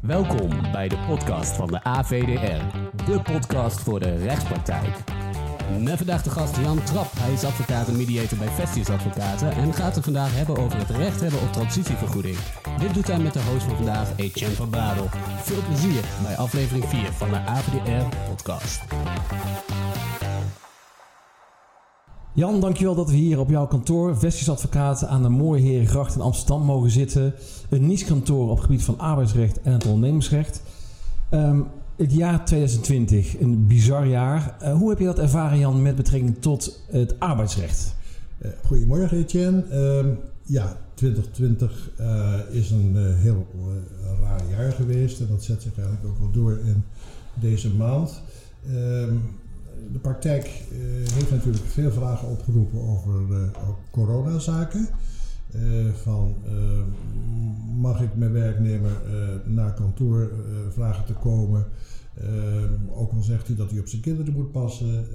Welkom bij de podcast van de AVDR, de podcast voor de rechtspraktijk. Met vandaag de gast Jan Trap. Hij is advocaat en mediator bij Vestis Advocaten en gaat het vandaag hebben over het recht hebben op transitievergoeding. Dit doet hij met de host van vandaag, Etienne van Bradel. Veel plezier bij aflevering 4 van de AVDR podcast. Jan, dankjewel dat we hier op jouw kantoor, Vestis Advocaten, aan de mooie Herengracht in Amsterdam mogen zitten. Een niche-kantoor op het gebied van arbeidsrecht en het ondernemersrecht. Ehm, het jaar 2020, een bizar jaar. Uh, hoe heb je dat ervaren, Jan, met betrekking tot het arbeidsrecht? Uh, goedemorgen, Etienne. Uh, ja, 2020 uh, is een heel raar jaar geweest en dat zet zich eigenlijk ook wel door in deze maand. Ehm, de praktijk uh, heeft natuurlijk veel vragen opgeroepen over uh, coronazaken. Van mag ik mijn werknemer naar kantoor vragen te komen? ook al zegt hij dat hij op zijn kinderen moet passen.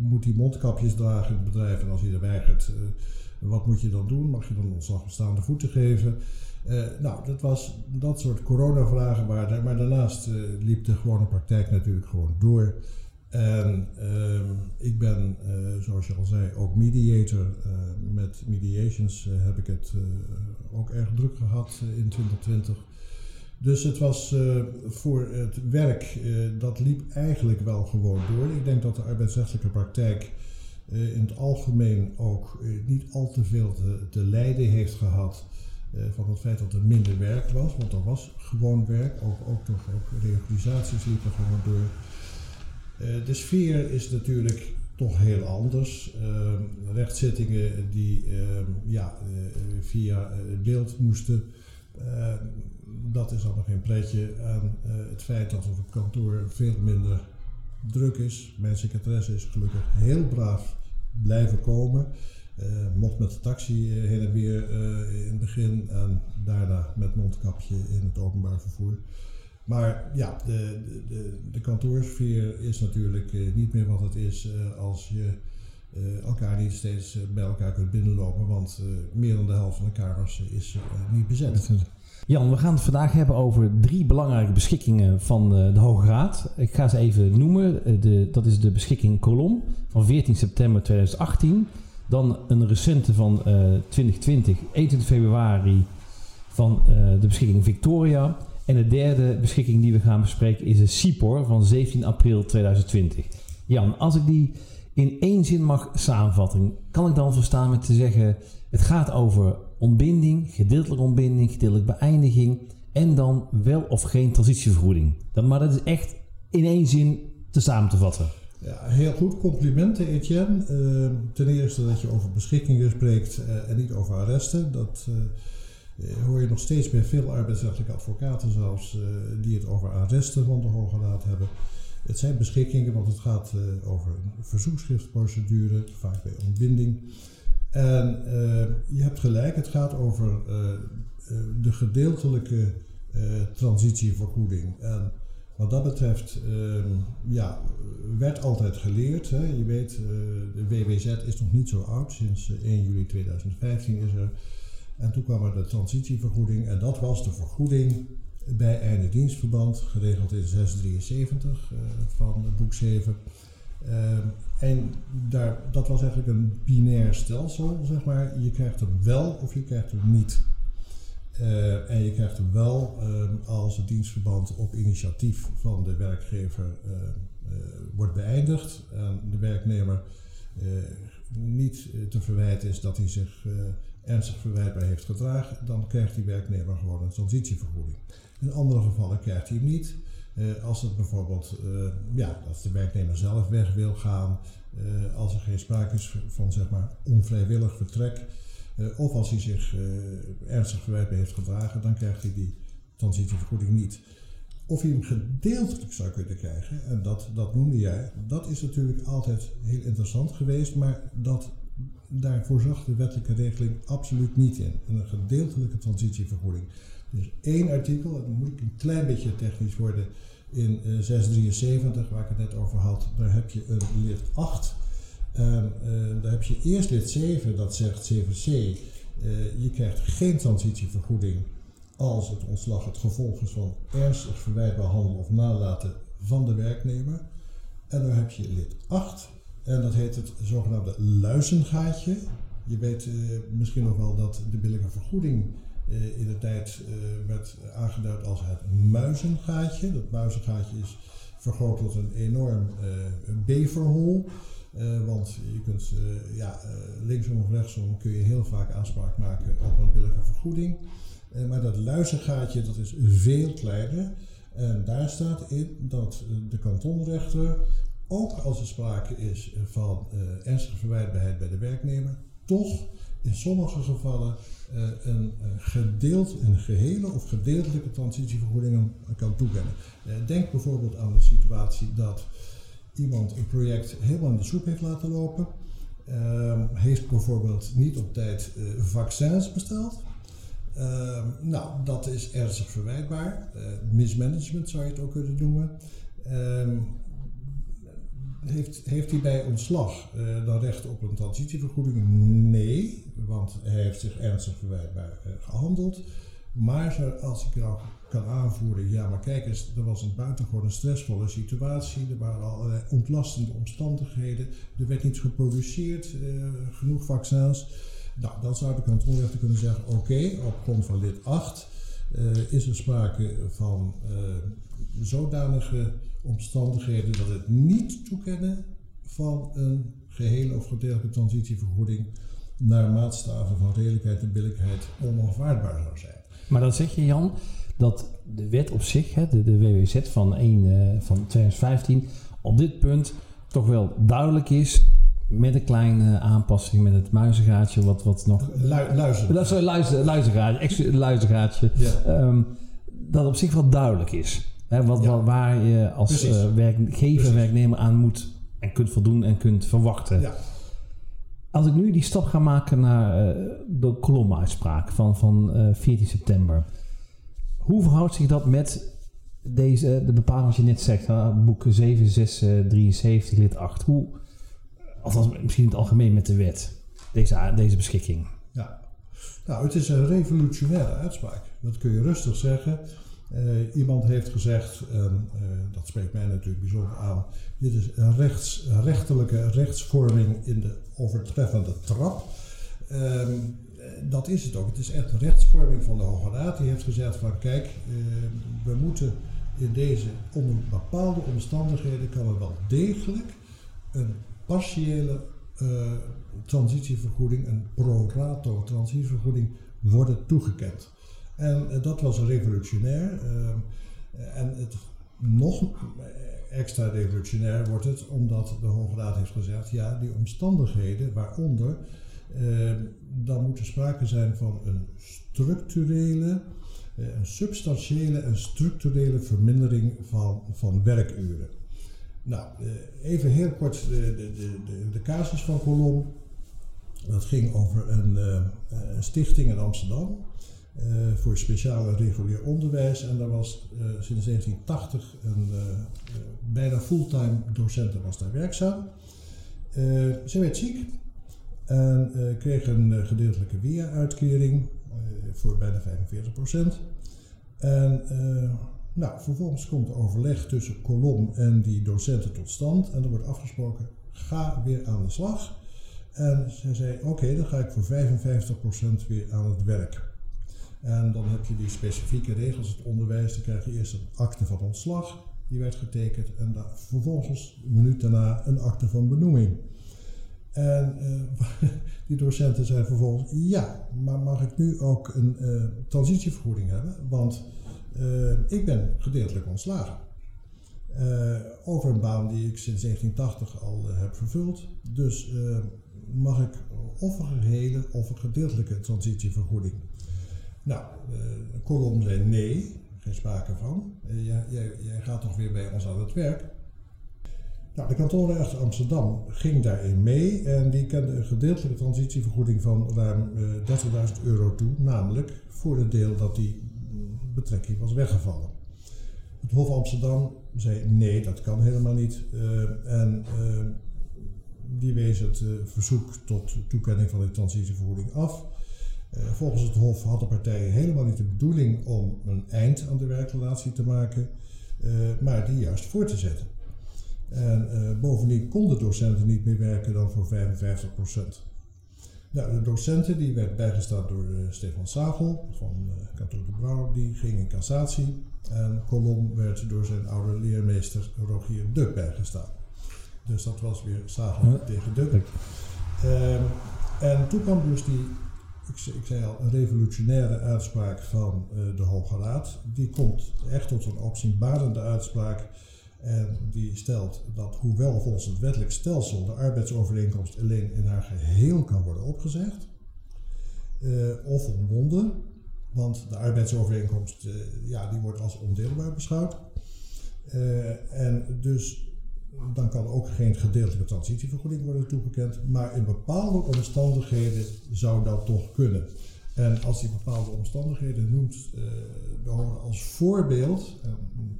moet hij mondkapjes dragen in het bedrijf? En als hij er weigert, wat moet je dan doen? Mag je dan ontslag bestaande voeten geven? nou, dat was dat soort coronavragen. Maar, maar daarnaast liep de gewone praktijk natuurlijk gewoon door. En uh, ik ben, uh, zoals je al zei, ook mediator. Uh, met mediations uh, heb ik het ook erg druk gehad in 2020. Dus het was voor het werk, dat liep eigenlijk wel gewoon door. Ik denk dat de arbeidsrechtelijke praktijk in het algemeen ook niet al te veel te, te lijden heeft gehad van het feit dat er minder werk was. Want er was gewoon werk, ook, ook, toch, ook reorganisaties liepen gewoon door. Uh, de sfeer is natuurlijk toch heel anders. Uh, rechtszittingen die uh, ja, via beeld moesten, dat is allemaal geen pretje. En het feit dat op het kantoor veel minder druk is. Mijn secretaresse is gelukkig heel braaf blijven komen. mocht met de taxi heen en weer in het begin en daarna met mondkapje in het openbaar vervoer. Maar ja, de, de, de kantoorsfeer is natuurlijk uh, niet meer wat het is uh, als je uh, elkaar niet steeds bij elkaar kunt binnenlopen, want meer dan de helft van de kamers is niet bezet. Jan, we gaan het vandaag hebben over drie belangrijke beschikkingen van de, de Hoge Raad. Ik ga ze even noemen. De, dat is de beschikking Kolom van 14 september 2018. Dan een recente van 2020, 21 februari, van de beschikking Victoria. En de derde beschikking die we gaan bespreken is de CIPOR van 17 april 2020. Jan, als ik die in één zin mag samenvatten, kan ik dan verstaan met te zeggen: het gaat over ontbinding, gedeeltelijke ontbinding, gedeeltelijke beëindiging en dan wel of geen transitievergoeding. maar dat is echt in één zin te samen te vatten. Ja, heel goed. Complimenten, Etienne. Uh, ten eerste dat je over beschikkingen spreekt uh, en niet over arresten. Dat, uh, hoor je nog steeds bij veel arbeidsrechtelijke advocaten zelfs uh, die het over arresten van de Hoge Raad hebben. Het zijn beschikkingen, want het gaat uh, over een verzoekschriftprocedure, vaak bij ontbinding. En je hebt gelijk, het gaat over de gedeeltelijke transitievergoeding. En wat dat betreft, ehm, ja, werd altijd geleerd. Hè. Je weet, de WWZ is nog niet zo oud, sinds 1 juli 2015 is er en toen kwam er de transitievergoeding en dat was de vergoeding bij einde dienstverband, geregeld in 673 uh, van boek 7. Uh, en daar, dat was eigenlijk een binair stelsel, zeg maar. Je krijgt hem wel of je krijgt hem niet. Uh, en je krijgt hem wel uh, als het dienstverband op initiatief van de werkgever uh, wordt beëindigd. En de werknemer niet te verwijten is dat hij zich ernstig verwijtbaar heeft gedragen, dan krijgt die werknemer gewoon een transitievergoeding. In andere gevallen krijgt hij hem niet. Uh, als het bijvoorbeeld, uh, ja, als de werknemer zelf weg wil gaan, uh, als er geen sprake is van zeg maar onvrijwillig vertrek, of als hij zich ernstig verwijtbaar heeft gedragen, dan krijgt hij die transitievergoeding niet. Of hij hem gedeeltelijk zou kunnen krijgen, en dat, dat noemde jij, dat is natuurlijk altijd heel interessant geweest, maar dat daar voorzag de wettelijke regeling absoluut niet in. Een gedeeltelijke transitievergoeding. Dus één artikel, dan moet ik een klein beetje technisch worden, in 673, waar ik het net over had, daar heb je een lid 8. En uh, daar heb je eerst lid 7, dat zegt 7c, uh, je krijgt geen transitievergoeding als het ontslag het gevolg is van ernstig verwijtbaar handelen of nalaten van de werknemer. En dan heb je lid 8 en dat heet het zogenaamde luizengaatje. Je weet uh, misschien nog wel dat de billijke vergoeding uh, in de tijd uh, werd aangeduid als het muizengaatje. Dat muizengaatje is vergroot tot een enorm beverhol. want je kunt ja, linksom of rechtsom kun je heel vaak aanspraak maken op een billijke vergoeding. maar dat luizengaatje dat is veel kleiner. En daar staat in dat de kantonrechter, ook als er sprake is van uh, ernstige verwijtbaarheid bij de werknemer, toch in sommige gevallen uh, een, gedeeld, een gehele of gedeeltelijke transitievergoeding kan toekennen. Denk bijvoorbeeld aan de situatie dat iemand een project helemaal in de soep heeft laten lopen, ehm, heeft bijvoorbeeld niet op tijd vaccins besteld Uh, nou, dat is ernstig verwijtbaar. Mismanagement zou je het ook kunnen noemen. Uh, heeft, heeft hij bij ontslag uh, dan recht op een transitievergoeding? Nee, want hij heeft zich ernstig verwijtbaar eh, gehandeld. Maar als ik nou kan aanvoeren, ja, maar kijk eens, er was een buitengewoon stressvolle situatie, er waren allerlei ontlastende omstandigheden, er werd niet geproduceerd, uh, genoeg vaccins. Nou, dan zou de kantonrechter kunnen zeggen: oké, op grond van lid 8 uh, is er sprake van uh, zodanige omstandigheden dat het niet toekennen van een gehele of gedeeltelijke transitievergoeding naar maatstaven van redelijkheid en billijkheid onaanvaardbaar zou zijn. Maar dan zeg je Jan dat de wet op zich, hè, de, WWZ van, 1, uh, van 2015, op dit punt toch wel duidelijk is met een kleine aanpassing met het muizengaatje, wat, wat nog... Lu luizen. Sorry, luizen, luizengaatje, luizengaatje. Ja. Um, dat op zich wel duidelijk is. Hè, wat, ja. waar je als uh, werkgever, Precies. werknemer aan moet en kunt voldoen en kunt verwachten. Ja. Als ik nu die stap ga maken naar uh, de kolomuitspraak van, van uh, 14 september. Hoe verhoudt zich dat met deze, de bepaling wat je net zegt, boek 7673 lid 8? Hoe, althans misschien in het algemeen met de wet, deze, deze beschikking? Ja, nou het is een revolutionaire uitspraak. Dat kun je rustig zeggen. Uh, iemand heeft gezegd, en uh, dat spreekt mij natuurlijk bijzonder aan, dit is een rechts, rechterlijke rechtsvorming in de overtreffende trap. Uh, dat is het ook. Het is echt een rechtsvorming van de Hoge Raad. Die heeft gezegd van kijk, we moeten in deze onder bepaalde omstandigheden kan er wel degelijk een partiële transitievergoeding, een pro rato transitievergoeding worden toegekend. En uh, dat was revolutionair. Uh, en het nog extra revolutionair wordt het omdat de Hoge Raad heeft gezegd: ja, die omstandigheden waaronder. Dan moet er sprake zijn van een structurele, een substantiële en structurele vermindering van, van werkuren. Nou, even heel kort de, de, de, de casus van Colom. Dat ging over een, een stichting in Amsterdam. Uh, voor speciaal en regulier onderwijs. En daar was sinds 1980 een bijna fulltime docent was daar werkzaam. ze werd ziek en kreeg een gedeeltelijke WIA-uitkering voor bijna 45%. En nou, vervolgens komt er overleg tussen Kolom en die docenten tot stand. En er wordt afgesproken, ga weer aan de slag. En zij zei, oké, dan ga ik voor 55% weer aan het werk. En dan heb je die specifieke regels, het onderwijs. Dan krijg je eerst een akte van ontslag, die werd getekend. En vervolgens, een minuut daarna, een akte van benoeming. En uh, die docenten zeiden vervolgens: Ja, maar mag ik nu ook een uh, transitievergoeding hebben? Want uh, ik ben gedeeltelijk ontslagen. over een baan die ik sinds 1980 al heb vervuld. Dus mag ik of een gehele of een gedeeltelijke transitievergoeding. Nou, de kolom zei nee, geen sprake van. Eh, jij, jij, jij gaat toch weer bij ons aan het werk. Nou, de kantonrechter Amsterdam ging daarin mee en die kende een gedeeltelijke transitievergoeding van ruim 30.000 eh, euro toe, namelijk voor het deel dat die betrekking was weggevallen. Het Hof Amsterdam zei nee, dat kan helemaal niet. Uh, en uh, die wees het uh, verzoek tot toekenning van de transitievergoeding af. volgens het Hof had de partij helemaal niet de bedoeling om een eind aan de werkrelatie te maken, maar die juist voor te zetten. En bovendien konden docenten niet meer werken dan voor 55 procent. Nou, de docenten die werd bijgestaan door uh, Stefan Sagel van uh, kantoor de Brouw, die ging in cassatie. En Kolom werd door zijn oude leermeester Rogier Duk bijgestaan. Dus dat was weer Sagel tegen Duk. Uh, en toen kwam dus die, ik, ik, zei al, een revolutionaire uitspraak van uh, de Hoge Raad. Die komt echt tot een opzienbarende uitspraak en die stelt dat hoewel volgens het wettelijk stelsel de arbeidsovereenkomst alleen in haar geheel kan worden opgezegd uh, of ontbonden, want de arbeidsovereenkomst uh, ja, die wordt als ondeelbaar beschouwd. Uh, en dus dan kan ook geen gedeeltelijke transitievergoeding worden toegekend, maar in bepaalde omstandigheden zou dat toch kunnen. En als hij bepaalde omstandigheden noemt uh, als voorbeeld, uh,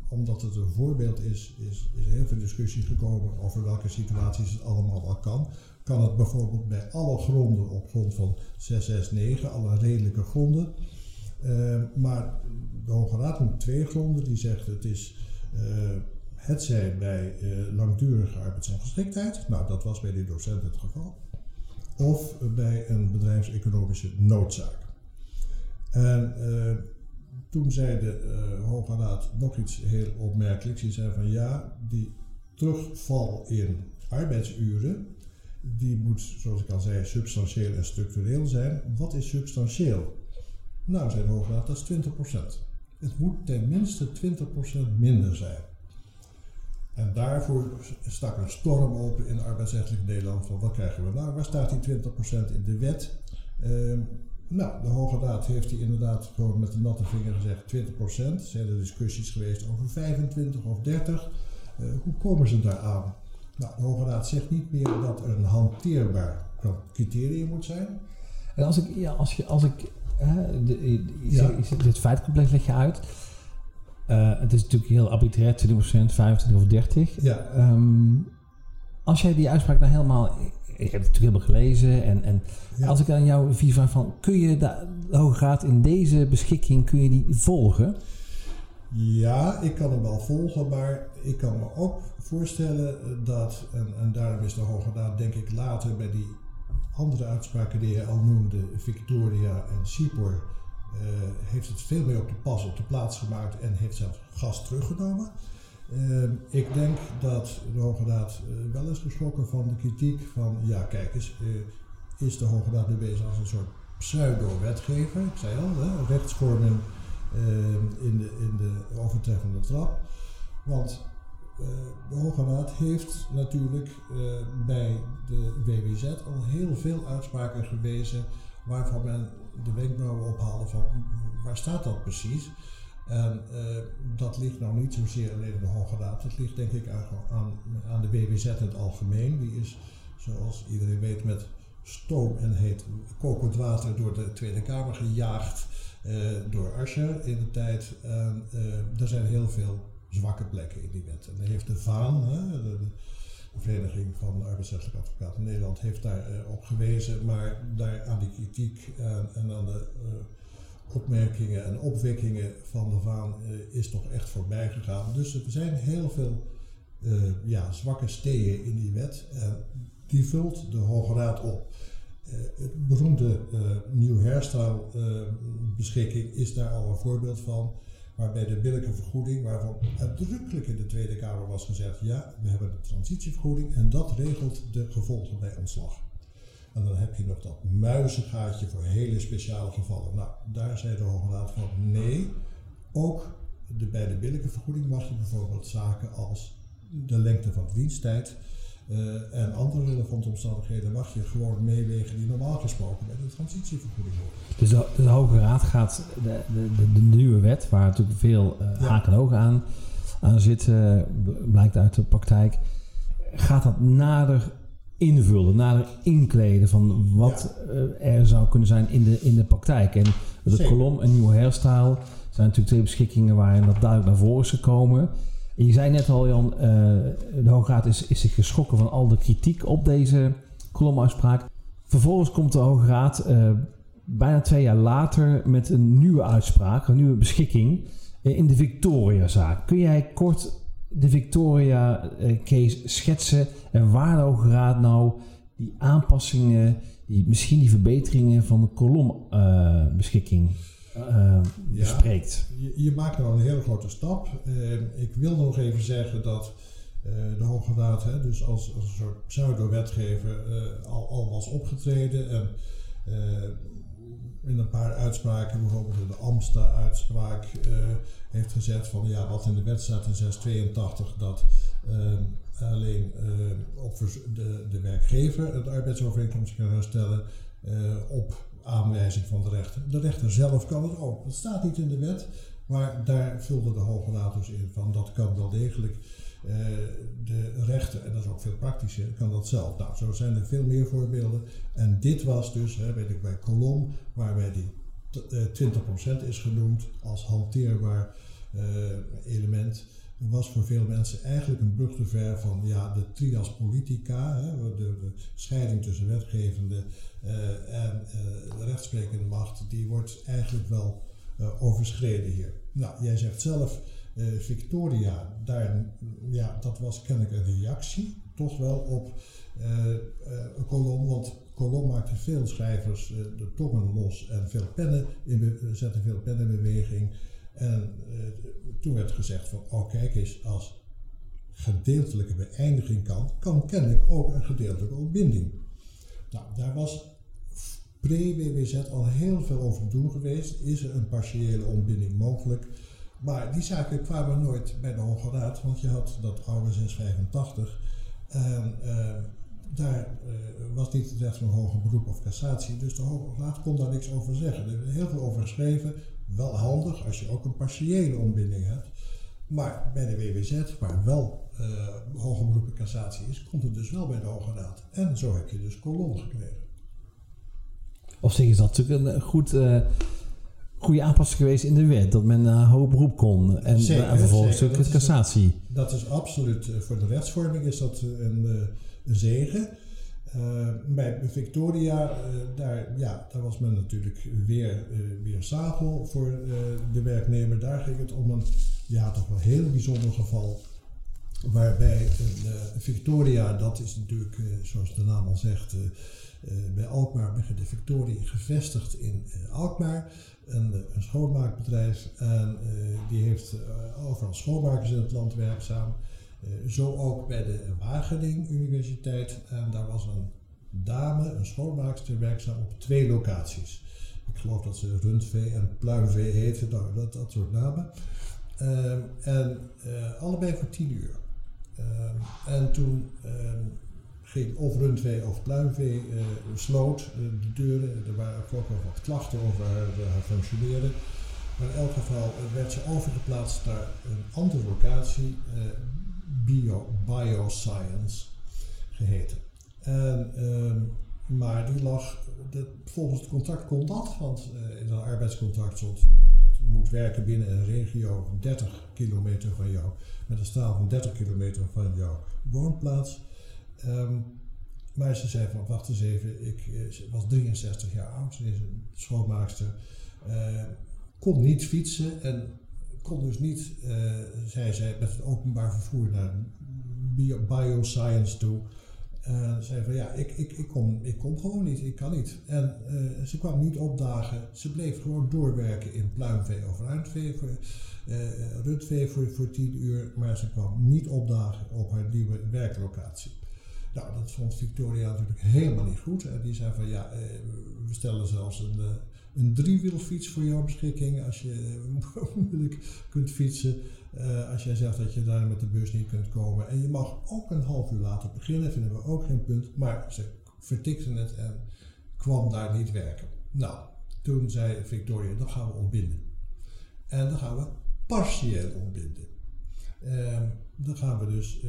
omdat het een voorbeeld is, is, is heel veel discussie gekomen over welke situaties het allemaal wel kan. Kan het bijvoorbeeld bij alle gronden op grond van 669, alle redelijke gronden. Uh, maar de Hoge Raad noemt twee gronden. Die zegt het is het zij bij langdurige arbeidsongeschiktheid. Nou, dat was bij die docent het geval. Of bij een bedrijfseconomische noodzaak. En uh, toen zei de uh, Hoge Raad nog iets heel opmerkelijks. Die zei van ja, die terugval in arbeidsuren, die moet, zoals ik al zei, substantieel en structureel zijn. Wat is substantieel? Nou, zei de Hoge Raad, dat is 20%. Het moet tenminste 20% minder zijn. En daarvoor stak een storm open in arbeidsrechtelijk Nederland van wat krijgen we nou? Waar staat die 20% in de wet? Uh, nou, de Hoge Raad heeft hij inderdaad gewoon met de natte vinger gezegd 20%. Er zijn er discussies geweest over 25 of 30. Uh, eh, hoe komen ze daar aan? Nou, de Hoge Raad zegt niet meer dat er een hanteerbaar criterium moet zijn. En als ik, ja, als je, als ik, hè, de, je, ja. dit feitcomplex leg je uit. Uh, het is natuurlijk heel arbitrair, 20%, 25 of 30. Ja. Um, als jij die uitspraak nou helemaal ik heb het natuurlijk helemaal gelezen. En, en als ik aan jouw visie vraag van, kun je de, de Hoge Raad in deze beschikking, kun je die volgen? Ja, ik kan hem wel volgen, maar ik kan me ook voorstellen dat, en, en daarom is de Hoge Raad denk ik later bij die andere uitspraken die je al noemde, Victoria en Sipor, uh, heeft het veel meer op de pas op de plaats gemaakt en heeft zelfs gas teruggenomen. Uh, ik denk dat de Hoge Raad uh, wel is geschrokken van de kritiek van, ja kijk eens, uh, is de Hoge Raad nu bezig als een soort pseudo-wetgever, ik zei al, hè, rechtsvorming in, de, in de overtreffende trap. Want de Hoge Raad heeft natuurlijk bij de WWZ al heel veel uitspraken gewezen waarvan men de wenkbrauwen ophaalde van waar staat dat precies? En uh, dat ligt nou niet zozeer alleen in de Hoge Raad, dat ligt denk ik aan, aan, de WWZ in het algemeen. Die is, zoals iedereen weet, met stoom en heet kokend water door de Tweede Kamer gejaagd uh, door Asscher in de tijd. En uh, er zijn heel veel zwakke plekken in die wet. En daar heeft de VAAN, hè, de, Vereniging van Arbeidsrechtelijke Advocaten Nederland, heeft daar op gewezen. Maar daar aan die kritiek en aan de opmerkingen en opwekkingen van de Vaan uh, is toch echt voorbij gegaan. Dus er zijn heel veel uh, ja, zwakke steden in die wet. En die vult de Hoge Raad op. Uh, het beroemde New Hairstyle beschikking is daar al een voorbeeld van. Waarbij de billijke vergoeding, waarvan uitdrukkelijk in de Tweede Kamer was gezegd: ja, we hebben de transitievergoeding en dat regelt de gevolgen bij ontslag. En dan heb je nog dat muizengaatje voor hele speciale gevallen. Nou, daar zei de Hoge Raad van nee. Ook de, bij de billijke vergoeding mag je bijvoorbeeld zaken als de lengte van diensttijd uh, en andere relevante omstandigheden mag je gewoon meewegen die normaal gesproken bij de transitievergoeding horen. Dus de, de Hoge Raad gaat de, de, de, nieuwe wet, waar natuurlijk veel uh, ja. haken en ogen aan, aan zitten, blijkt uit de praktijk, gaat dat nader invullen, nader inkleden van wat eh, er zou kunnen zijn in de, in de praktijk. En de kolom en nieuwe hairstyle zijn natuurlijk twee beschikkingen waarin dat duidelijk naar voren is gekomen. En je zei net al, Jan, uh, de Hoge Raad is, is zich geschrokken van al de kritiek op deze kolomuitspraak. Vervolgens komt de Hoge Raad uh, bijna twee jaar later met een nieuwe uitspraak, een nieuwe beschikking eh, in de Victoria-zaak. Kun jij kort de Victoria-case schetsen en waar de Hoge Raad nou die aanpassingen, die, misschien die verbeteringen van de kolombeschikking uh, bespreekt? Je, je, maakt nou een hele grote stap. ik wil nog even zeggen dat de Hoge Raad, hè, dus als, als, een soort pseudo-wetgever, al, al was opgetreden en in een paar uitspraken, bijvoorbeeld de Amsta-uitspraak, uh, heeft gezegd van ja, wat in de wet staat in 682, dat uh, alleen uh, op de, de werkgever het arbeidsovereenkomst kan herstellen op aanwijzing van de rechter. De rechter zelf kan het ook. Dat staat niet in de wet, maar daar vulde de Hoge Raad dus in van dat kan wel degelijk. De rechter, en dat is ook veel praktischer, kan dat zelf. Nou, zo zijn er veel meer voorbeelden. En dit was dus, hè, weet ik bij Kolom, waarbij die 20% is genoemd als hanteerbaar element was voor veel mensen eigenlijk een brug te ver van ja, de trias politica, hè, de, de, scheiding tussen wetgevende en rechtsprekende macht, die wordt eigenlijk wel overschreden hier. Nou, jij zegt zelf, Victoria, daar, ja, dat was kennelijk een reactie, toch wel op een kolom, want kolom maakte veel schrijvers de tongen los en veel pennen in, zette veel pennen in beweging. En toen werd gezegd van, oh kijk eens, als gedeeltelijke beëindiging kan, kan kennelijk ook een gedeeltelijke ontbinding. Nou, daar was pre-WWZ al heel veel over doen geweest. Is er een partiële ontbinding mogelijk? Maar die zaken kwamen nooit bij de Hoge Raad, want je had dat oude 685. En uh, daar uh, was niet het recht van hoger beroep of cassatie, dus de Hoge Raad kon daar niks over zeggen. Er is heel veel over geschreven, wel handig als je ook een partiële ontbinding hebt. Maar bij de WWZ, waar wel uh, hoger beroep en cassatie is, komt het dus wel bij de Hoge Raad. En zo heb je dus kolom gekregen. Op zich is dat natuurlijk een goed, uh, goede aanpassing geweest in de wet, dat men uh, hoog beroep kon en, zeker, en vervolgens ook cassatie. dat is absoluut, voor de rechtsvorming is dat een, een zegen. Uh, bij Victoria, uh, daar, ja, daar was men natuurlijk weer, uh, weer zadel voor de werknemer. Daar ging het om een ja, toch wel heel bijzonder geval. Waarbij Victoria, dat is natuurlijk, zoals de naam al zegt, bij Alkmaar begint de Victoria gevestigd in Alkmaar. Een, een schoonmaakbedrijf en die heeft overal schoonmakers in het land werkzaam. Eh, zo ook bij de Wageningen Universiteit. En daar was een dame, een schoonmaakster, werkzaam op twee locaties. Ik geloof dat ze rundvee en pluimvee heette, nou, dat, dat soort namen. Ehm, en uh, allebei voor tien uur. Um, en toen um, ging of rundvee of pluimvee uh, sloot de deuren. Er waren ook wel wat klachten over haar, haar functioneren. Maar in elk geval werd ze overgeplaatst naar een andere locatie bio, bioscience geheten. En, uh, maar die lag, volgens het contract kon dat, want in een arbeidscontract stond het moet werken binnen een regio van 30 kilometer van jou, met een straal van 30 kilometer van jouw woonplaats. Maar ze zei van, wacht eens even, ik uh, was 63 jaar oud, ze is een schoonmaakster, uh, kon niet fietsen en kon dus niet, uh, zei zij, met het openbaar vervoer naar bio, bioscience toe. En zei van ja, ik, ik, ik, kom, ik kom gewoon niet, ik kan niet. En uh, ze kwam niet opdagen, ze bleef gewoon doorwerken in pluimvee of ruimvee voor, uh, rundvee voor, voor tien uur, maar ze kwam niet opdagen op haar nieuwe werklocatie. Nou, dat vond Victoria natuurlijk helemaal niet goed. En die zei van ja, we stellen zelfs een, een driewielfiets voor jouw beschikking als je moeilijk kunt fietsen. Als jij zegt dat je daar met de bus niet kunt komen. En je mag ook een half uur later beginnen, vinden we ook geen punt. Maar ze vertikten het en kwam daar niet werken. Nou, toen zei Victoria, dan gaan we ontbinden. En dan gaan we partieel ontbinden. Uh, dan gaan we dus,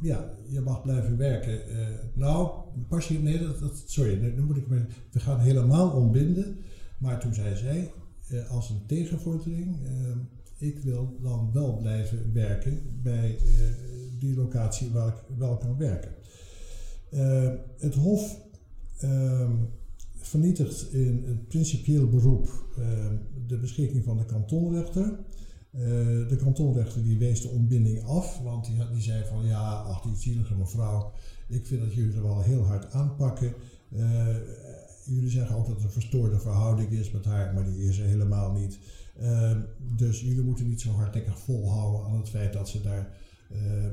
ja, je mag blijven werken. Uh, nou, partieel, nee, dat, dat sorry, nu moet ik me, we gaan helemaal ontbinden. Maar toen zei zij, eh, als een tegenvordering, eh, ik wil dan wel blijven werken bij eh, die locatie waar ik wel kan werken. het Hof ehm, vernietigt in het principieel beroep ehm, de beschikking van de kantonrechter. Eh, de kantonrechter die wees de ontbinding af, want die, die zei van ja, ach die zielige mevrouw, ik vind dat jullie er wel heel hard aanpakken. Uh, jullie zeggen ook dat er een verstoorde verhouding is met haar, maar die is er helemaal niet. Uh, dus jullie moeten niet zo hardnekkig volhouden aan het feit dat ze daar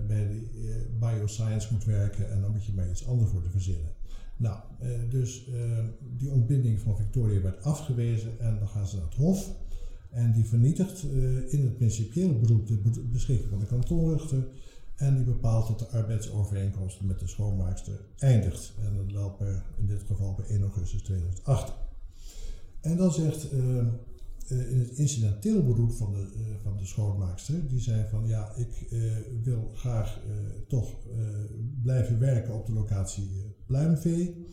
bij de bioscience moet werken en dan moet je maar iets anders voor te verzinnen. Nou, dus die ontbinding van Victoria werd afgewezen en dan gaan ze naar het Hof. En die vernietigt uh, in het principieel beroep de beschikking van de kantonrechter. En die bepaalt dat de arbeidsovereenkomst met de schoonmaakster eindigt. En dat loopt in dit geval bij 1 augustus 2008. En dan zegt uh, uh, in het incidenteel beroep van de, van de schoonmaakster, die zei van ja, ik wil graag toch blijven werken op de locatie Pluimvee.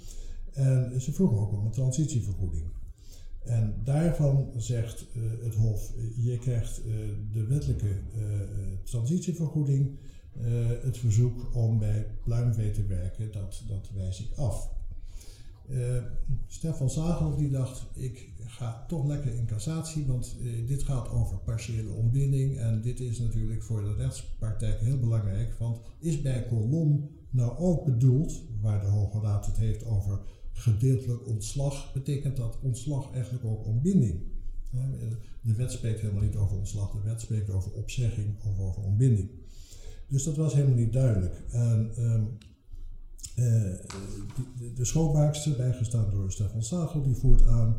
En ze vroeg ook om een transitievergoeding. En daarvan zegt uh, het Hof, je krijgt uh, de wettelijke uh, transitievergoeding, het verzoek om bij pluimvee te werken, dat, dat wijs ik af. Stefan Zagel die dacht, ik ga toch lekker in cassatie, want dit gaat over partiële ontbinding en dit is natuurlijk voor de rechtspraktijk heel belangrijk, want is bij kolom nou ook bedoeld, waar de Hoge Raad het heeft over gedeeltelijk ontslag betekent dat ontslag eigenlijk ook ontbinding. De wet spreekt helemaal niet over ontslag, de wet spreekt over opzegging of over ontbinding. Dus dat was helemaal niet duidelijk. En, um, de, de schoonmaakster, bijgestaan door Stefan Sagel, die voert aan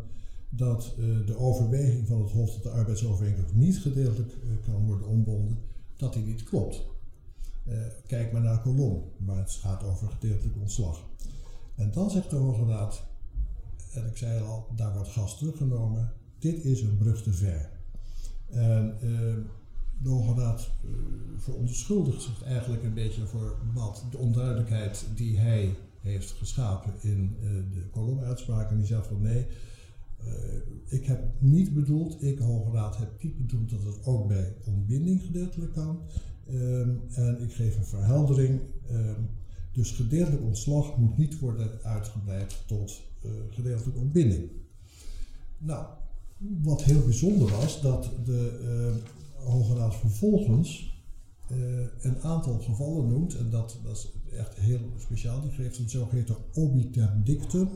dat uh, de overweging van het Hof dat de arbeidsovereenkomst niet gedeeltelijk uh, kan worden ontbonden, dat die niet klopt. Kijk maar naar kolom, waar het gaat over gedeeltelijk ontslag. En dan zegt de Hoge Raad, en ik zei al, daar wordt gas teruggenomen, dit is een brug te ver. En uh, de Hoge Raad uh, verontschuldigt zich eigenlijk een beetje voor wat de onduidelijkheid die hij heeft geschapen in uh, de kolomuitspraak. En die zegt van nee, ik heb niet bedoeld, ik Hoge Raad heb niet bedoeld dat het ook bij ontbinding gedeeltelijk kan. Um, en ik geef een verheldering. Dus gedeeltelijk ontslag moet niet worden uitgebreid tot uh, gedeeltelijke ontbinding. Nou, wat heel bijzonder was, dat de uh, Hoge Raad vervolgens uh, een aantal gevallen noemt, en dat, dat is echt heel speciaal, die geeft een zogeheten obiter dictum,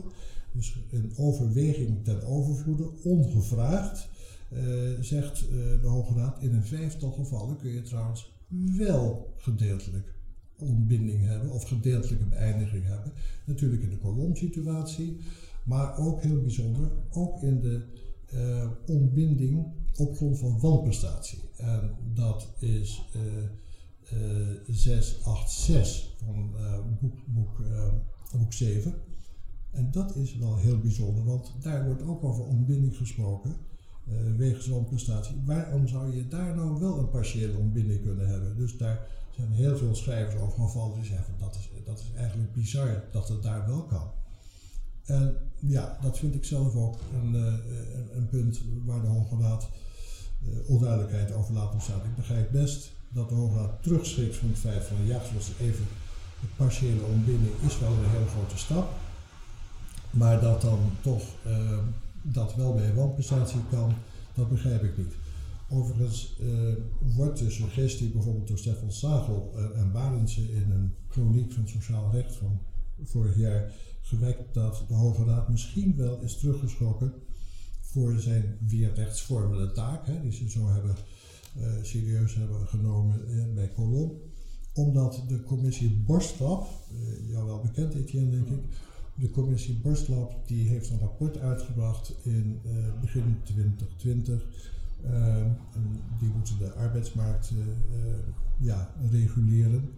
dus een overweging ten overvloede, ongevraagd, zegt de Hoge Raad, in een vijftal gevallen kun je trouwens wel gedeeltelijk ontbinding hebben of gedeeltelijke beëindiging hebben. Natuurlijk in de kolomsituatie, maar ook heel bijzonder, ook in de uh, ontbinding op grond van wanprestatie. En dat is uh, uh, 686 van uh, boek, boek, boek 7. En dat is wel heel bijzonder, want daar wordt ook over ontbinding gesproken. wegens wanprestatie. Waarom zou je daar nou wel een partiële ontbinding kunnen hebben? Dus daar zijn heel veel schrijvers over gevallen die zeggen dat is, dat is eigenlijk bizar dat het daar wel kan. En ja, dat vind ik zelf ook een, uh, een, punt waar de Hoge uh, onduidelijkheid over laat bestaan. Ik begrijp best dat de Hoge Raad terugschrikt van het feit van ja, zoals even de partiële ontbinding is wel een hele grote stap. Maar dat dan toch uh, dat wel bij wanprestatie kan, dat begrijp ik niet. Overigens uh, wordt de suggestie bijvoorbeeld door Stefan Sagel uh, en Barendse in een chroniek van sociaal recht van vorig jaar gewekt dat de Hoge Raad misschien wel is teruggeschrokken voor zijn weer rechtsvormende taak, hè, die ze zo hebben, uh, serieus hebben genomen bij Colom. Omdat de commissie Borstlap, jou wel bekend Etienne denk ik, de commissie Borstlap die heeft een rapport uitgebracht in begin 2020 Ehm, die moeten de arbeidsmarkt eh, eh, ja, reguleren,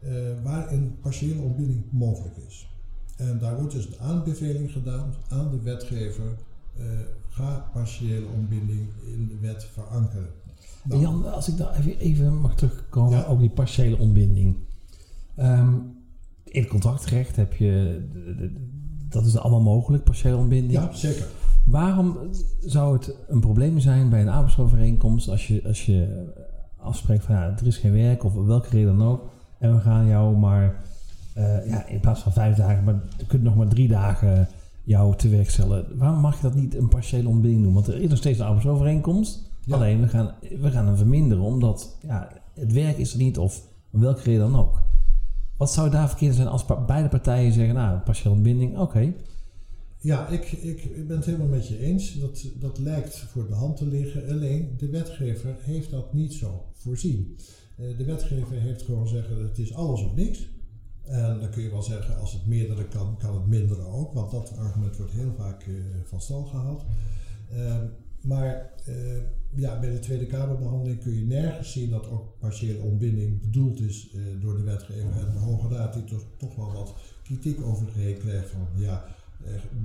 eh, waar een partiële ontbinding mogelijk is. En daar wordt dus een aanbeveling gedaan aan de wetgever, ga partiële ontbinding in de wet verankeren. Nou, Jan, als ik daar even, even mag terugkomen ja. op die partiële ontbinding. Um, in het contractrecht heb je, dat is allemaal mogelijk, partiële ontbinding. Ja, zeker. Waarom zou het een probleem zijn bij een arbeidsovereenkomst als je, als je afspreekt van ja, er is geen werk of welke reden dan ook en we gaan jou maar uh, ja, in plaats van vijf dagen, maar je kunt nog maar drie dagen jou te werk stellen. Waarom mag je dat niet een partiële ontbinding noemen? Want er is nog steeds een arbeidsovereenkomst. Ja. Alleen we gaan, we gaan hem verminderen omdat ja, het werk is er niet of om welke reden dan ook. Wat zou daar verkeerd zijn als beide partijen zeggen, nou, partiële ontbinding, oké. Ja, ik, ik ben het helemaal met je eens. Dat, dat lijkt voor de hand te liggen. Alleen de wetgever heeft dat niet zo voorzien. Eh, De wetgever heeft gewoon zeggen: het is alles of niks. En dan kun je wel zeggen: als het meerdere kan, kan het mindere ook. Want dat argument wordt heel vaak eh, van stal gehaald. Ehm, maar eh, ja, bij de Tweede Kamerbehandeling kun je nergens zien dat ook partiële ontbinding bedoeld is door de wetgever. En de Hoge Raad die toch, toch wel wat kritiek over heen krijgt van ja,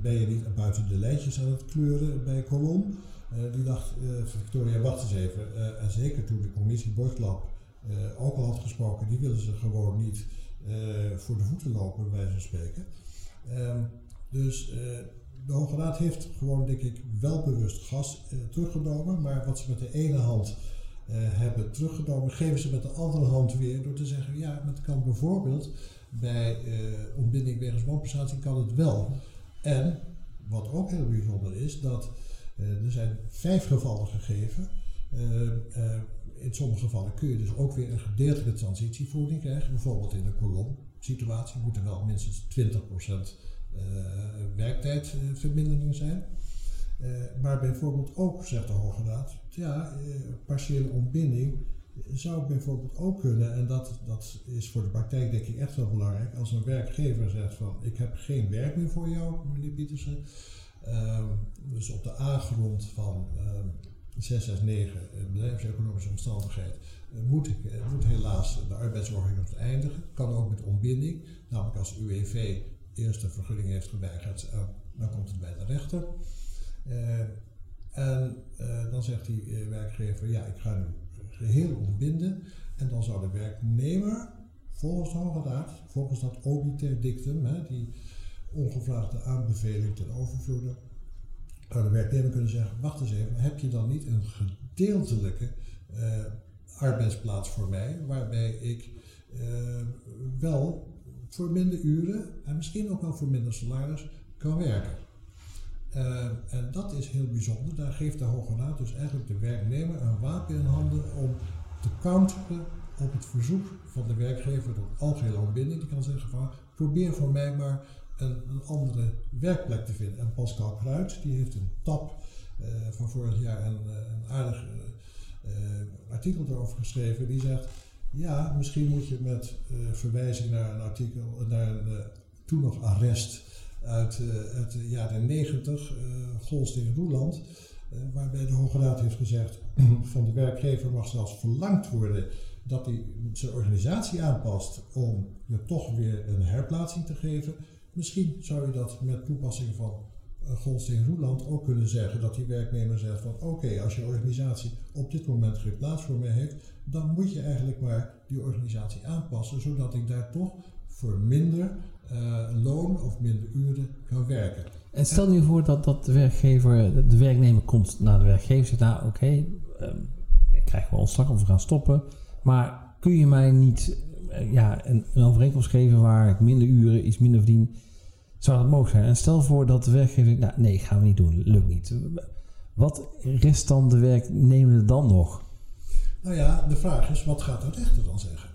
ben je niet buiten de lijntjes aan het kleuren bij Kolom? Eh, die dacht, eh, Victoria, wacht eens even. Eh, en zeker toen de commissie Borslap eh, ook al had gesproken, die willen ze gewoon niet eh, voor de voeten lopen, bij wijze spreken. Ehm, dus eh, de Hoge Raad heeft gewoon, denk ik, wel bewust gas eh, teruggenomen. Maar wat ze met de ene hand eh, hebben teruggenomen, geven ze met de andere hand weer door te zeggen: ja, het kan bijvoorbeeld bij eh, ontbinding wegens woonprestatie kan het wel. En wat ook heel bijzonder is, dat eh, er zijn vijf gevallen gegeven. Eh, eh, in sommige gevallen kun je dus ook weer een gedeeltelijke transitievoeding krijgen. Bijvoorbeeld in een kolomsituatie moet er wel minstens 20% eh werktijdvermindering zijn. Maar bijvoorbeeld ook, zegt de Hoge Raad, ja, partiële ontbinding zou bijvoorbeeld ook kunnen, en dat, dat is voor de praktijk denk ik echt wel belangrijk, als een werkgever zegt van ik heb geen werk meer voor jou, meneer Pietersen, Ehm, dus op de A-grond van ehm 669, eh, bedrijfseconomische omstandigheid, eh, moet, ik, eh, moet helaas de arbeidsovereenkomst eindigen. Kan ook met ontbinding, namelijk als UWV eerst de vergunning heeft geweigerd, dan komt het bij de rechter. Eh, en dan zegt die werkgever, ja, ik ga nu geheel ontbinden. En dan zou de werknemer, volgens de Hoge volgens dat obiter dictum, hè, die ongevraagde aanbeveling ten overvloede, zou de werknemer kunnen zeggen, wacht eens even, heb je dan niet een gedeeltelijke eh, arbeidsplaats voor mij, waarbij ik eh, wel voor minder uren en misschien ook wel voor minder salaris kan werken. Eh, en dat is heel bijzonder. Daar geeft de Hoge Raad dus eigenlijk de werknemer een wapen in handen om te counteren op het verzoek van de werkgever tot algehele ontbinding. Die kan zeggen van probeer voor mij maar een, een andere werkplek te vinden. En Pascal Kruid die heeft een tap eh, van vorig jaar een, eh, aardig artikel erover geschreven. Die zegt ja, misschien moet je met verwijzing naar een artikel, naar een toen nog arrest uit, eh, uit de jaren 90, uh, Golsting Roeland, eh, waarbij de Hoge Raad heeft gezegd van de werkgever mag zelfs verlangd worden dat hij zijn organisatie aanpast om je toch weer een herplaatsing te geven. Misschien zou je dat met toepassing van Golsting Roeland ook kunnen zeggen dat die werknemer zegt van oké, als je organisatie op dit moment geen plaats voor mij heeft, dan moet je eigenlijk maar die organisatie aanpassen, zodat ik daar toch voor minder loon of minder uren kan werken. En stel nu voor dat, dat de werkgever, de werknemer komt naar de werkgever en zegt, nou oké, okay, um, krijgen we ontslag of we gaan stoppen, maar kun je mij niet uh, ja, een, een, overeenkomst geven waar ik minder uren, iets minder verdien, zou dat mogelijk zijn? En stel voor dat de werkgever zegt, nou nee, gaan we niet doen, lukt niet. Wat rest dan de werknemer dan nog? Nou ja, de vraag is, wat gaat de rechter dan zeggen?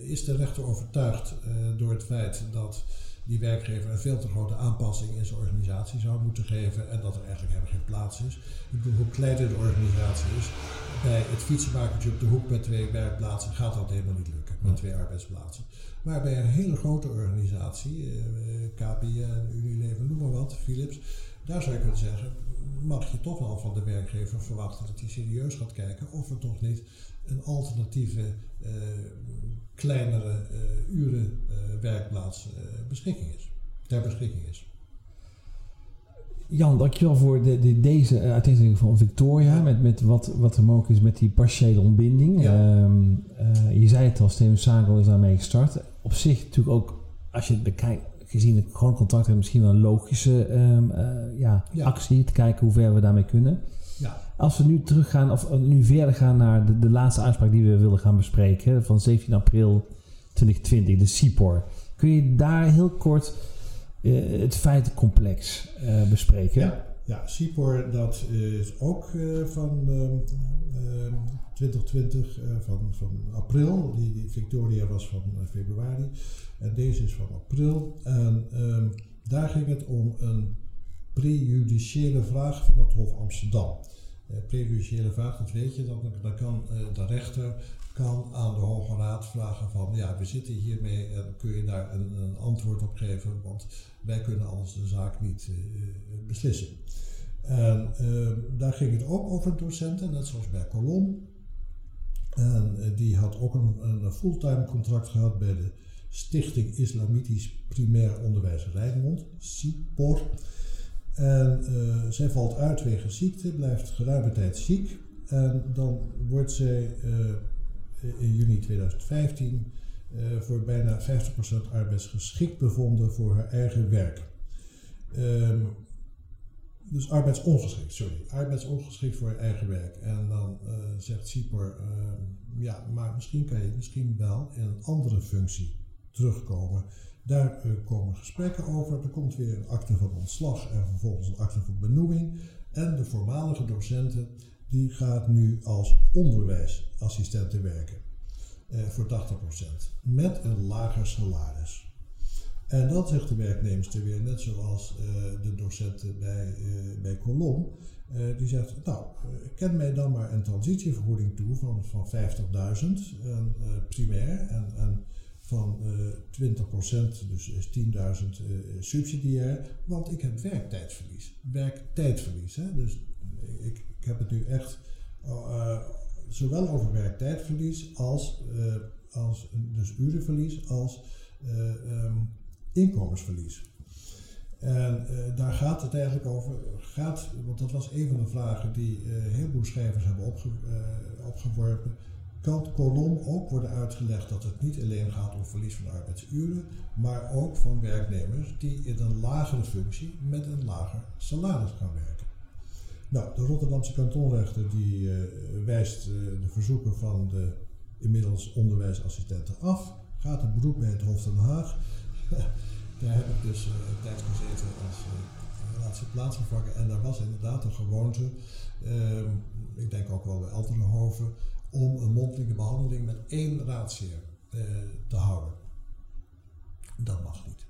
Is de rechter overtuigd uh, door het feit dat die werkgever een veel te grote aanpassing in zijn organisatie zou moeten geven en dat er eigenlijk helemaal geen plaats is? Ik bedoel, hoe kleiner de organisatie is, bij het fietsenmakertje op de hoek met twee werkplaatsen gaat dat helemaal niet lukken, met twee arbeidsplaatsen. Maar bij een hele grote organisatie, uh, KPN, Unilever, noem maar wat, Philips, daar zou je kunnen zeggen, mag je toch wel van de werkgever verwachten dat hij serieus gaat kijken of er toch niet een alternatieve, uh, kleinere uh, uren uh, werkplaats beschikking is, ter beschikking is. Jan, dankjewel voor de, de, deze uiteenzetting van Victoria, ja. met, met wat, wat er mogelijk is met die partiële ontbinding. Ja. Um, je zei het al, Steven Sagel is daarmee gestart. Op zich natuurlijk ook, als je het bekijkt, gezien het gewoon contract hebben, misschien wel een logische um, ja, ja. actie, te kijken hoe ver we daarmee kunnen. Als we nu teruggaan, of nu verder gaan naar de, de laatste uitspraak die we wilden gaan bespreken, van 17 april 2020, de CIPOR. Kun je daar heel kort uh, het feitencomplex uh, bespreken. Ja, ja CIPOR dat is ook van 2020, van, van april. Die, die, Victoria was van februari en deze is van april. En um, daar ging het om een prejudiciële vraag van het Hof Amsterdam. Uh, prejudiciële vraag, dat weet je, dan, dan kan uh, de rechter kan aan de Hoge Raad vragen van ja, we zitten hiermee en kun je daar een, een antwoord op geven, want wij kunnen anders de zaak niet beslissen. En daar ging het ook over docenten, net zoals bij Colom. En die had ook een, een fulltime contract gehad bij de Stichting Islamitisch Primair Onderwijs Rijnmond, SIPOR. En uh, zij valt uit wegens ziekte, blijft geruime tijd ziek. En dan wordt zij uh, in juni 2015 uh, eh, voor bijna 50% arbeidsgeschikt bevonden voor haar eigen werk. Um, dus arbeidsongeschikt, sorry. Arbeidsongeschikt voor haar eigen werk. En dan zegt Sipor, ehm, ja, maar misschien kan je misschien wel in een andere functie terugkomen. Daar uh, komen gesprekken over. Er komt weer een akte van ontslag en vervolgens een akte van benoeming. En de voormalige docenten die gaat nu als onderwijsassistente werken uh, voor 80% met een lager salaris. En dan zegt de werknemster weer, net zoals de docenten bij, bij Colom, die zegt, nou, ken mij dan maar een transitievergoeding toe van, van 50.000 primair en, en van uh, 20%, dus is 10.000 uh, subsidiair, want ik heb werktijdverlies. Werktijdverlies. Hè? Dus ik, ik heb het nu echt uh, zowel over werktijdverlies als, als dus urenverlies als um, inkomensverlies. En daar gaat het eigenlijk over, gaat, want dat was een van de vragen die heel veel schrijvers hebben opge, opgeworpen kan kolom ook worden uitgelegd dat het niet alleen gaat om verlies van arbeidsuren, maar ook van werknemers die in een lagere functie met een lager salaris gaan werken. Nou, de Rotterdamse kantonrechter die uh, wijst uh, de verzoeken van de inmiddels onderwijsassistenten af, gaat het beroep bij het Hof Den Haag. daar heb ik dus uh, een tijd gezeten als relatie plaatsvervanger en daar was inderdaad een gewoonte, ehm, ik denk ook wel bij andere hoven, om een mondelinge behandeling met één raadsheer uh, te houden. Dat mag niet.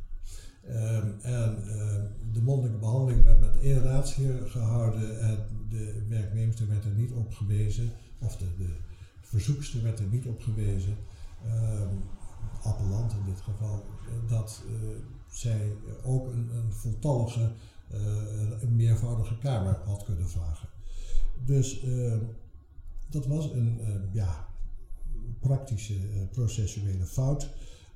Um, en uh, de mondelinge behandeling werd met één raadsheer gehouden en de werknemster werd er niet op gewezen, of de, de verzoekster werd er niet op gewezen, um, appellant in dit geval, dat uh, zij ook een, een voltallige, meervoudige kamer had kunnen vragen. Dus ehm, dat was een uh, ja, praktische uh, processuele fout.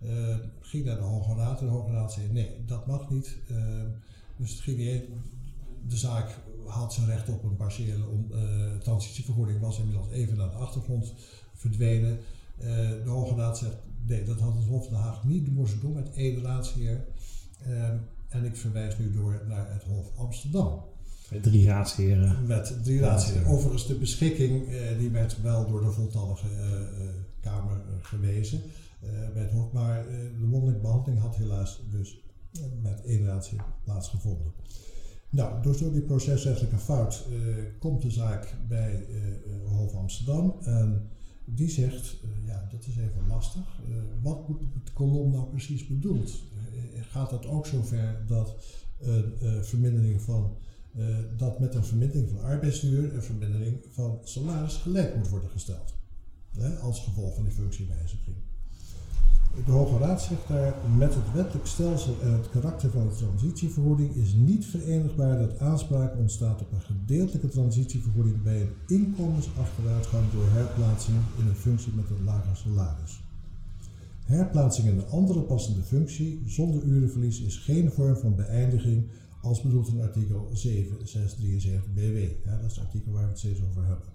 Uh, ging naar de Hoge Raad en de Hoge Raad zei nee, dat mag niet. dus het ging niet, de zaak had zijn recht op een partiële transitievergoeding, was inmiddels even naar de achtergrond verdwenen. de Hoge Raad zegt nee, dat had het Hof Den Haag niet moesten doen met één raadsheer. en ik verwijs nu door naar het Hof Amsterdam. Drie raadsheren. Met drie raadsheren. Overigens, de beschikking eh, die werd wel door de voltallige uh, Kamer gewezen bij het Hof. Maar de mondelinge behandeling had helaas dus met één raadsheer plaatsgevonden. Nou, dus door die procesrechtelijke fout komt de zaak bij Hof Amsterdam. En die zegt, ja, dat is even lastig. wat moet het kolom nou precies bedoeld? gaat dat ook zover dat een vermindering van uh, dat met een vermindering van arbeidsduur een vermindering van salaris gelijk moet worden gesteld. Hè, als gevolg van die functiewijziging. De Hoge Raad zegt daar, met het wettelijk stelsel en het karakter van de transitievergoeding is niet verenigbaar dat aanspraak ontstaat op een gedeeltelijke transitievergoeding bij een inkomensachteruitgang door herplaatsing in een functie met een lager salaris. Herplaatsing in een andere passende functie zonder urenverlies is geen vorm van beëindiging als bedoeld in artikel 7673 BW. Ja, dat is het artikel waar we het steeds over hebben.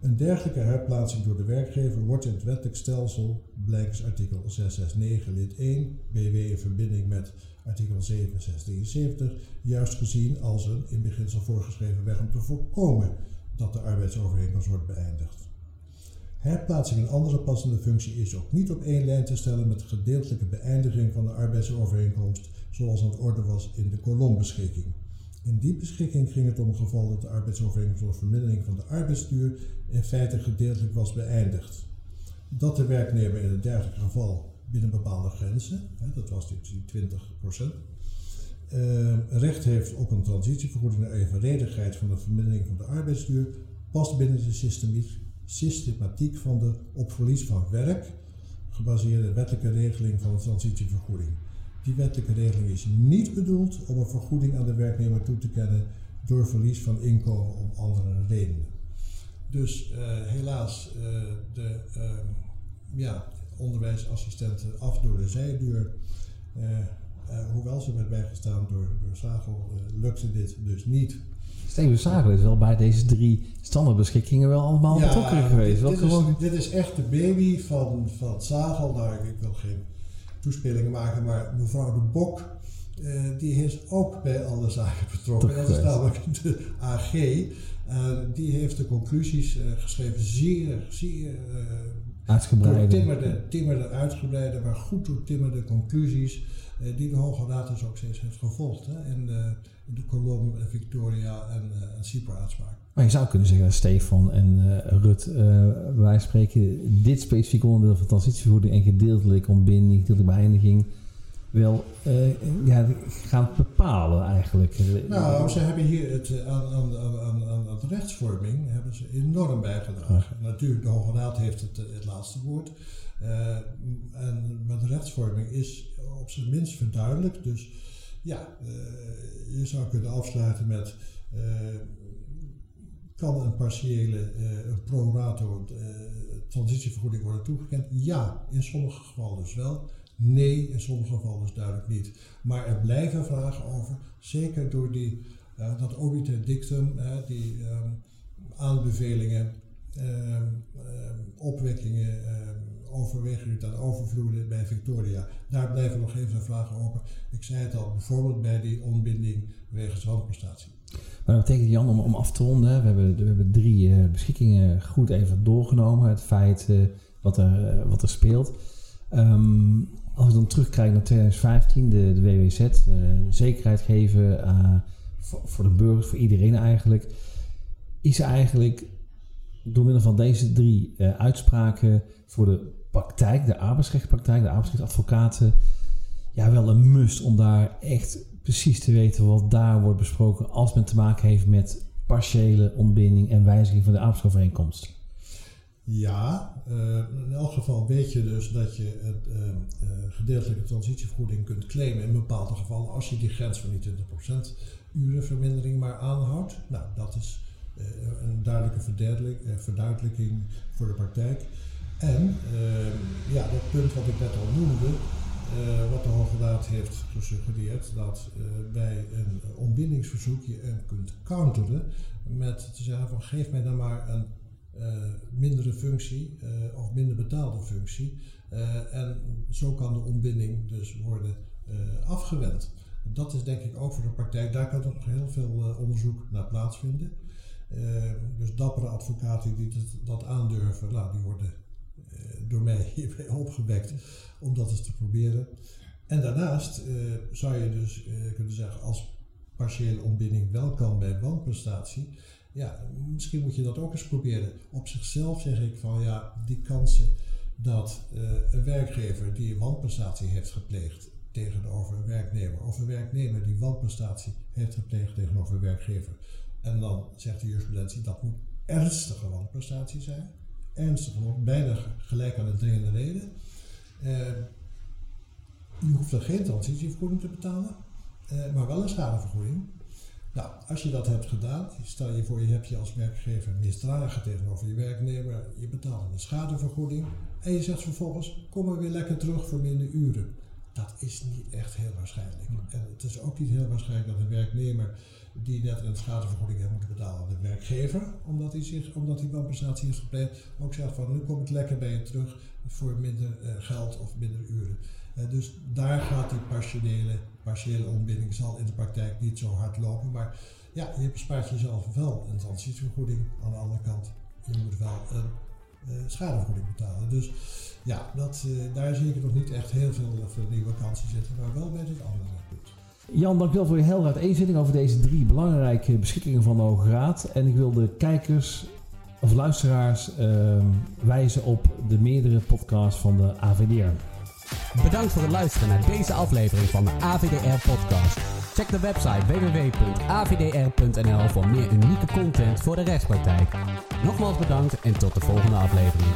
Een dergelijke herplaatsing door de werkgever wordt in het wettelijk stelsel, blijkens artikel 669 lid 1 BW in verbinding met artikel 7673, juist gezien als een in beginsel voorgeschreven weg om te voorkomen dat de arbeidsovereenkomst wordt beëindigd. Herplaatsing in andere passende functie is ook niet op één lijn te stellen met de gedeeltelijke beëindiging van de arbeidsovereenkomst, zoals aan het orde was in de kolombeschikking. In die beschikking ging het om het geval dat de arbeidsovereenkomst door vermindering van de arbeidsduur in feite gedeeltelijk was beëindigd. Dat de werknemer in het dergelijke geval binnen bepaalde grenzen, dat was die 20% uh, recht heeft op een transitievergoeding naar evenredigheid van de vermindering van de arbeidsduur, past binnen de systematiek van de op verlies van werk gebaseerde wettelijke regeling van de transitievergoeding. Die wettelijke regeling is niet bedoeld om een vergoeding aan de werknemer toe te kennen door verlies van inkomen om andere redenen. Dus uh, helaas, uh, de uh, ja, onderwijsassistenten af door de zijduur. hoewel ze werd bijgestaan door, door Zagel, lukte dit dus niet. Steven Zagel is wel bij deze drie standaardbeschikkingen wel allemaal betrokken geweest. Dit, dit, is, dit, is, echt de baby van, van Zagel. Nou, ik wil geen toespelingen maken, maar mevrouw de Bok, uh, die is ook bij alle zaken betrokken. Dat is namelijk de AG. Uh, die heeft de conclusies uh, geschreven, zeer, zeer uitgebreide. Timmerde, timmerde, uitgebreide, maar goed doortimmerde conclusies. die de Hoge Raad dus ook steeds heeft gevolgd. Hè, in, de, in de kolom Victoria en, en CIPRA-uitspraak. Maar je zou kunnen zeggen dat Stefan en uh, Rut, uh, wij spreken dit specifieke onderdeel van transitievergoeding en gedeeltelijk ontbinding, gedeeltelijke beëindiging, wel uh, ja, gaan bepalen eigenlijk. Nou, ze hebben hier het, aan, aan, aan, aan, de rechtsvorming hebben ze enorm bijgedragen. Natuurlijk, de Hoge Raad heeft het, het laatste woord. en, maar de rechtsvorming is op zijn minst verduidelijk. Dus ja, je zou kunnen afsluiten met kan een partiële, uh, een pro-rato uh, transitievergoeding worden toegekend? Ja, in sommige gevallen dus wel. Nee, in sommige gevallen dus duidelijk niet. Maar er blijven vragen over, zeker door die, uh, dat obiter dictum, die um, aanbevelingen, um, um, opwekkingen, overwegingen ten overvloeden bij Victoria. Daar blijven nog even vragen over. Ik zei het al, bijvoorbeeld bij die ontbinding wegens wanprestatie. Maar dat betekent, Jan, om, om af te ronden, we hebben, we hebben drie uh, beschikkingen goed even doorgenomen. Het feit uh, wat, er, uh, wat er speelt. Um, als we dan terugkijken naar 2015, de, de WWZ, zekerheid geven voor, voor, de burgers, voor iedereen eigenlijk. Is eigenlijk door middel van deze drie uitspraken voor de praktijk, de arbeidsrechtpraktijk, de arbeidsrechtadvocaten, ja, wel een must om daar echt precies te weten wat daar wordt besproken als men te maken heeft met partiële ontbinding en wijziging van de arbeidsovereenkomst? Ja, uh, in elk geval weet je dus dat je het uh, uh, gedeeltelijke transitievergoeding kunt claimen in bepaalde gevallen als je die grens van die 20% urenvermindering maar aanhoudt. Nou, dat is een duidelijke verduidelijking voor de praktijk. En ja, dat punt wat ik net al noemde, uh, wat de Hoge Raad heeft gesuggereerd, dat uh, bij een ontbindingsverzoek je hem kunt counteren met te zeggen van geef mij dan maar een uh, mindere functie of minder betaalde functie. en zo kan de ontbinding dus worden afgewend. Dat is denk ik ook voor de praktijk, daar kan nog heel veel onderzoek naar plaatsvinden. dus dappere advocaten die dat aandurven, nou, die worden door mij hierbij opgewekt om dat eens te proberen. En daarnaast uh, zou je dus uh, kunnen zeggen, als partiële ontbinding wel kan bij wanprestatie, ja, misschien moet je dat ook eens proberen. Op zichzelf zeg ik van ja, die kansen dat uh, een werkgever die een wanprestatie heeft gepleegd tegenover een werknemer, of een werknemer die wanprestatie heeft gepleegd tegenover een werkgever, en dan zegt de jurisprudentie dat moet ernstige wanprestatie zijn, ernstig bijna gelijk aan de dringende reden. Uh, je hoeft er geen transitievergoeding te betalen, uh, maar wel een schadevergoeding. Nou, als je dat hebt gedaan, stel je voor je hebt je als werkgever misdragen tegenover je werknemer, je betaalt een schadevergoeding en je zegt vervolgens, kom maar weer lekker terug voor minder uren. Dat is niet echt heel waarschijnlijk. En het is ook niet heel waarschijnlijk dat een werknemer die net een schadevergoeding heeft moeten betalen de werkgever, omdat hij, zich, omdat hij wanprestatie heeft gepleegd, ook zegt van nu kom ik lekker bij je terug voor minder uh, geld of minder uren. Uh, dus daar gaat die partiële, partiële ontbinding zal in de praktijk niet zo hard lopen, maar ja, je bespaart jezelf wel een transitievergoeding aan de andere kant. Je moet wel een schadevergoeding betalen. Dus ja, dat, daar zie ik nog niet echt heel veel nieuwe kansen zitten, maar wel bij het andere punt. Jan, dankjewel voor je heldere uiteenzetting over deze drie belangrijke beschikkingen van de Hoge Raad. En ik wil de kijkers of luisteraars uh, wijzen op de meerdere podcasts van de AVDR. Bedankt voor het luisteren naar deze aflevering van de AVDR-podcast. Check de website www.avdr.nl voor meer unieke content voor de rechtspraktijk. Nogmaals bedankt en tot de volgende aflevering.